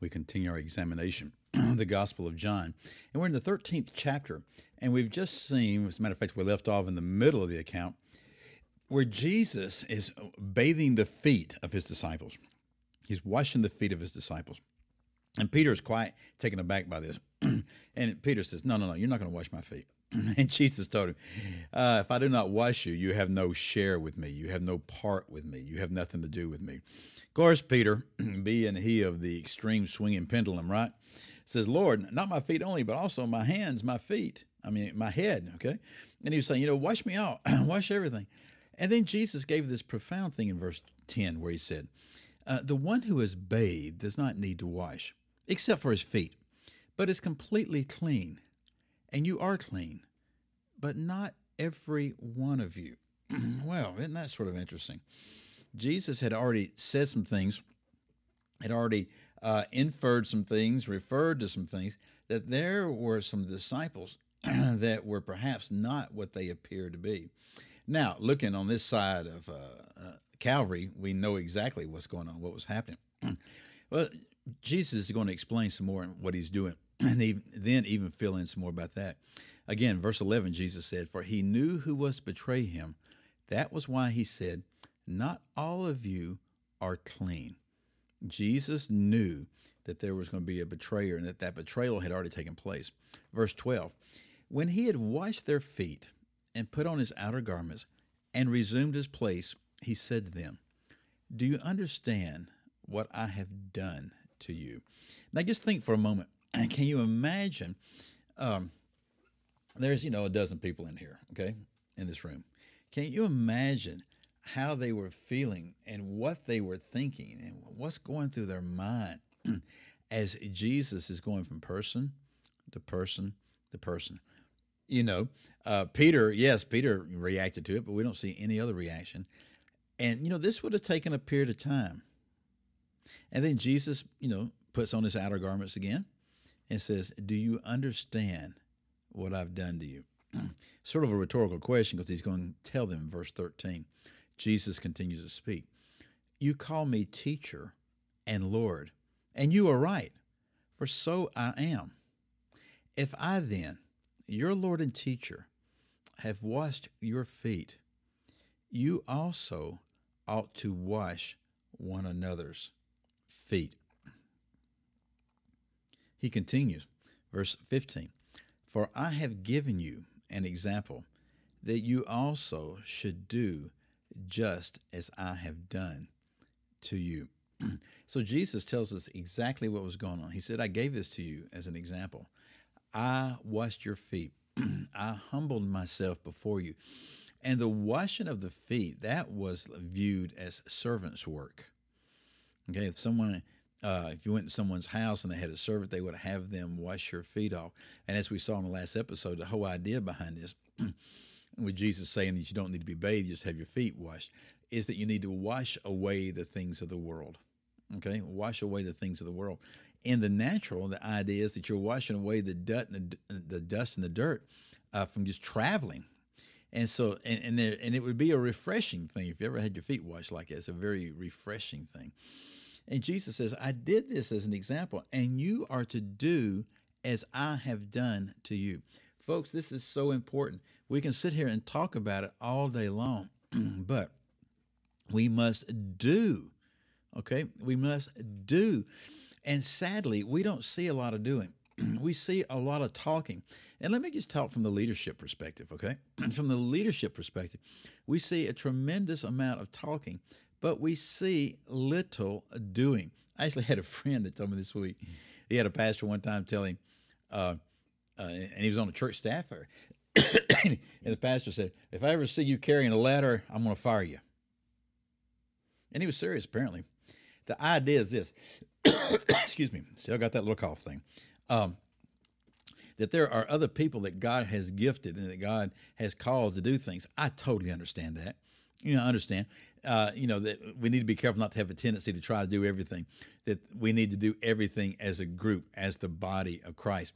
We continue our examination of the Gospel of John. And we're in the 13th chapter. And we've just seen, as a matter of fact, we left off in the middle of the account, where Jesus is bathing the feet of his disciples. He's washing the feet of his disciples. And Peter is quite taken aback by this. and Peter says, No, no, no, you're not going to wash my feet. and Jesus told him, uh, If I do not wash you, you have no share with me. You have no part with me. You have nothing to do with me. Of course, Peter, being he of the extreme swinging pendulum, right, says, Lord, not my feet only, but also my hands, my feet. I mean, my head, okay? And he was saying, You know, wash me out, wash everything. And then Jesus gave this profound thing in verse 10 where he said, uh, The one who is bathed does not need to wash, except for his feet, but is completely clean and you are clean, but not every one of you. well, isn't that sort of interesting? Jesus had already said some things, had already uh, inferred some things, referred to some things, that there were some disciples that were perhaps not what they appear to be. Now, looking on this side of uh, uh, Calvary, we know exactly what's going on, what was happening. well, Jesus is going to explain some more what he's doing and then even fill in some more about that. Again, verse 11, Jesus said, For he knew who was to betray him. That was why he said, Not all of you are clean. Jesus knew that there was going to be a betrayer and that that betrayal had already taken place. Verse 12, When he had washed their feet and put on his outer garments and resumed his place, he said to them, Do you understand what I have done to you? Now, just think for a moment can you imagine? Um, there's, you know, a dozen people in here, okay, in this room. Can you imagine how they were feeling and what they were thinking and what's going through their mind as Jesus is going from person to person to person? You know, uh, Peter, yes, Peter reacted to it, but we don't see any other reaction. And, you know, this would have taken a period of time. And then Jesus, you know, puts on his outer garments again and says, Do you understand what I've done to you? sort of a rhetorical question because he's going to tell them verse 13. Jesus continues to speak. You call me teacher and Lord, and you are right, for so I am. If I then, your Lord and teacher, have washed your feet, you also ought to wash one another's feet. He continues, verse 15 For I have given you an example that you also should do just as I have done to you. so Jesus tells us exactly what was going on. He said, I gave this to you as an example. I washed your feet. I humbled myself before you. And the washing of the feet, that was viewed as servant's work. Okay, if someone uh, if you went to someone's house and they had a servant, they would have them wash your feet off. And as we saw in the last episode, the whole idea behind this, with Jesus saying that you don't need to be bathed, just have your feet washed, is that you need to wash away the things of the world. Okay, wash away the things of the world. In the natural, the idea is that you're washing away the, dust and the, the dust and the dirt uh, from just traveling. And so, and and, there, and it would be a refreshing thing if you ever had your feet washed like that. It's a very refreshing thing. And Jesus says, I did this as an example, and you are to do as I have done to you. Folks, this is so important. We can sit here and talk about it all day long, but we must do. Okay? We must do. And sadly, we don't see a lot of doing. we see a lot of talking. And let me just talk from the leadership perspective, okay? from the leadership perspective, we see a tremendous amount of talking, but we see little doing. I actually had a friend that told me this week. He had a pastor one time tell him, uh, uh, and he was on a church staff. and the pastor said, If I ever see you carrying a ladder, I'm going to fire you. And he was serious, apparently. The idea is this excuse me, still got that little cough thing. Um, that there are other people that God has gifted and that God has called to do things. I totally understand that. You know, I understand. Uh, you know that we need to be careful not to have a tendency to try to do everything. That we need to do everything as a group, as the body of Christ.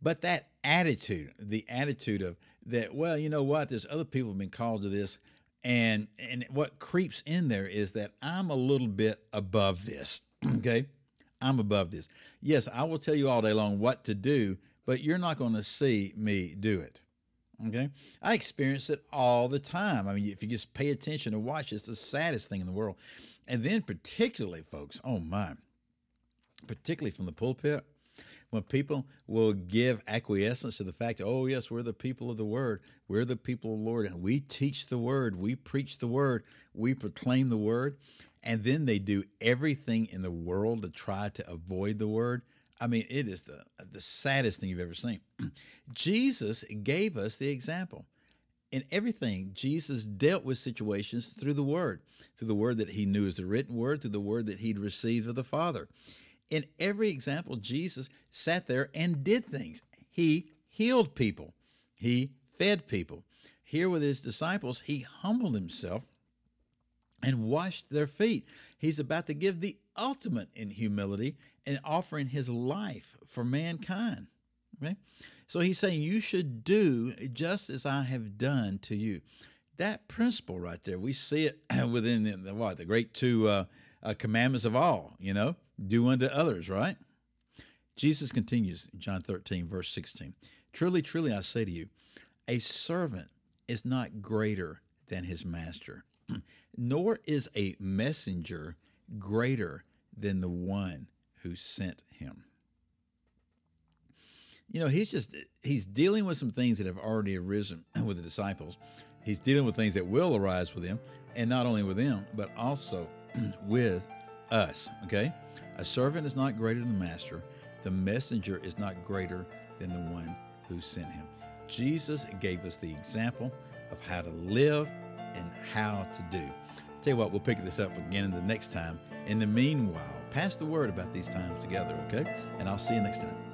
But that attitude, the attitude of that, well, you know what? There's other people have been called to this, and and what creeps in there is that I'm a little bit above this. okay, I'm above this. Yes, I will tell you all day long what to do, but you're not going to see me do it. Okay. I experience it all the time. I mean, if you just pay attention and watch, it's the saddest thing in the world. And then, particularly, folks, oh my, particularly from the pulpit, when people will give acquiescence to the fact, oh, yes, we're the people of the word, we're the people of the Lord, and we teach the word, we preach the word, we proclaim the word, and then they do everything in the world to try to avoid the word. I mean, it is the, the saddest thing you've ever seen. Jesus gave us the example. In everything, Jesus dealt with situations through the Word, through the Word that he knew as the written Word, through the Word that he'd received of the Father. In every example, Jesus sat there and did things. He healed people, he fed people. Here with his disciples, he humbled himself and washed their feet. He's about to give the ultimate in humility and offering his life for mankind. Okay? So he's saying, You should do just as I have done to you. That principle right there, we see it within the, the what the great two uh, uh, commandments of all. You know, do unto others. Right? Jesus continues, in John 13, verse 16. Truly, truly, I say to you, a servant is not greater than his master, nor is a messenger greater than the one who sent him. You know, he's just he's dealing with some things that have already arisen with the disciples. He's dealing with things that will arise with them, and not only with them, but also with us. Okay? A servant is not greater than the master, the messenger is not greater than the one who sent him. Jesus gave us the example of how to live and how to do. Tell you what, we'll pick this up again in the next time. In the meanwhile, pass the word about these times together, okay? And I'll see you next time.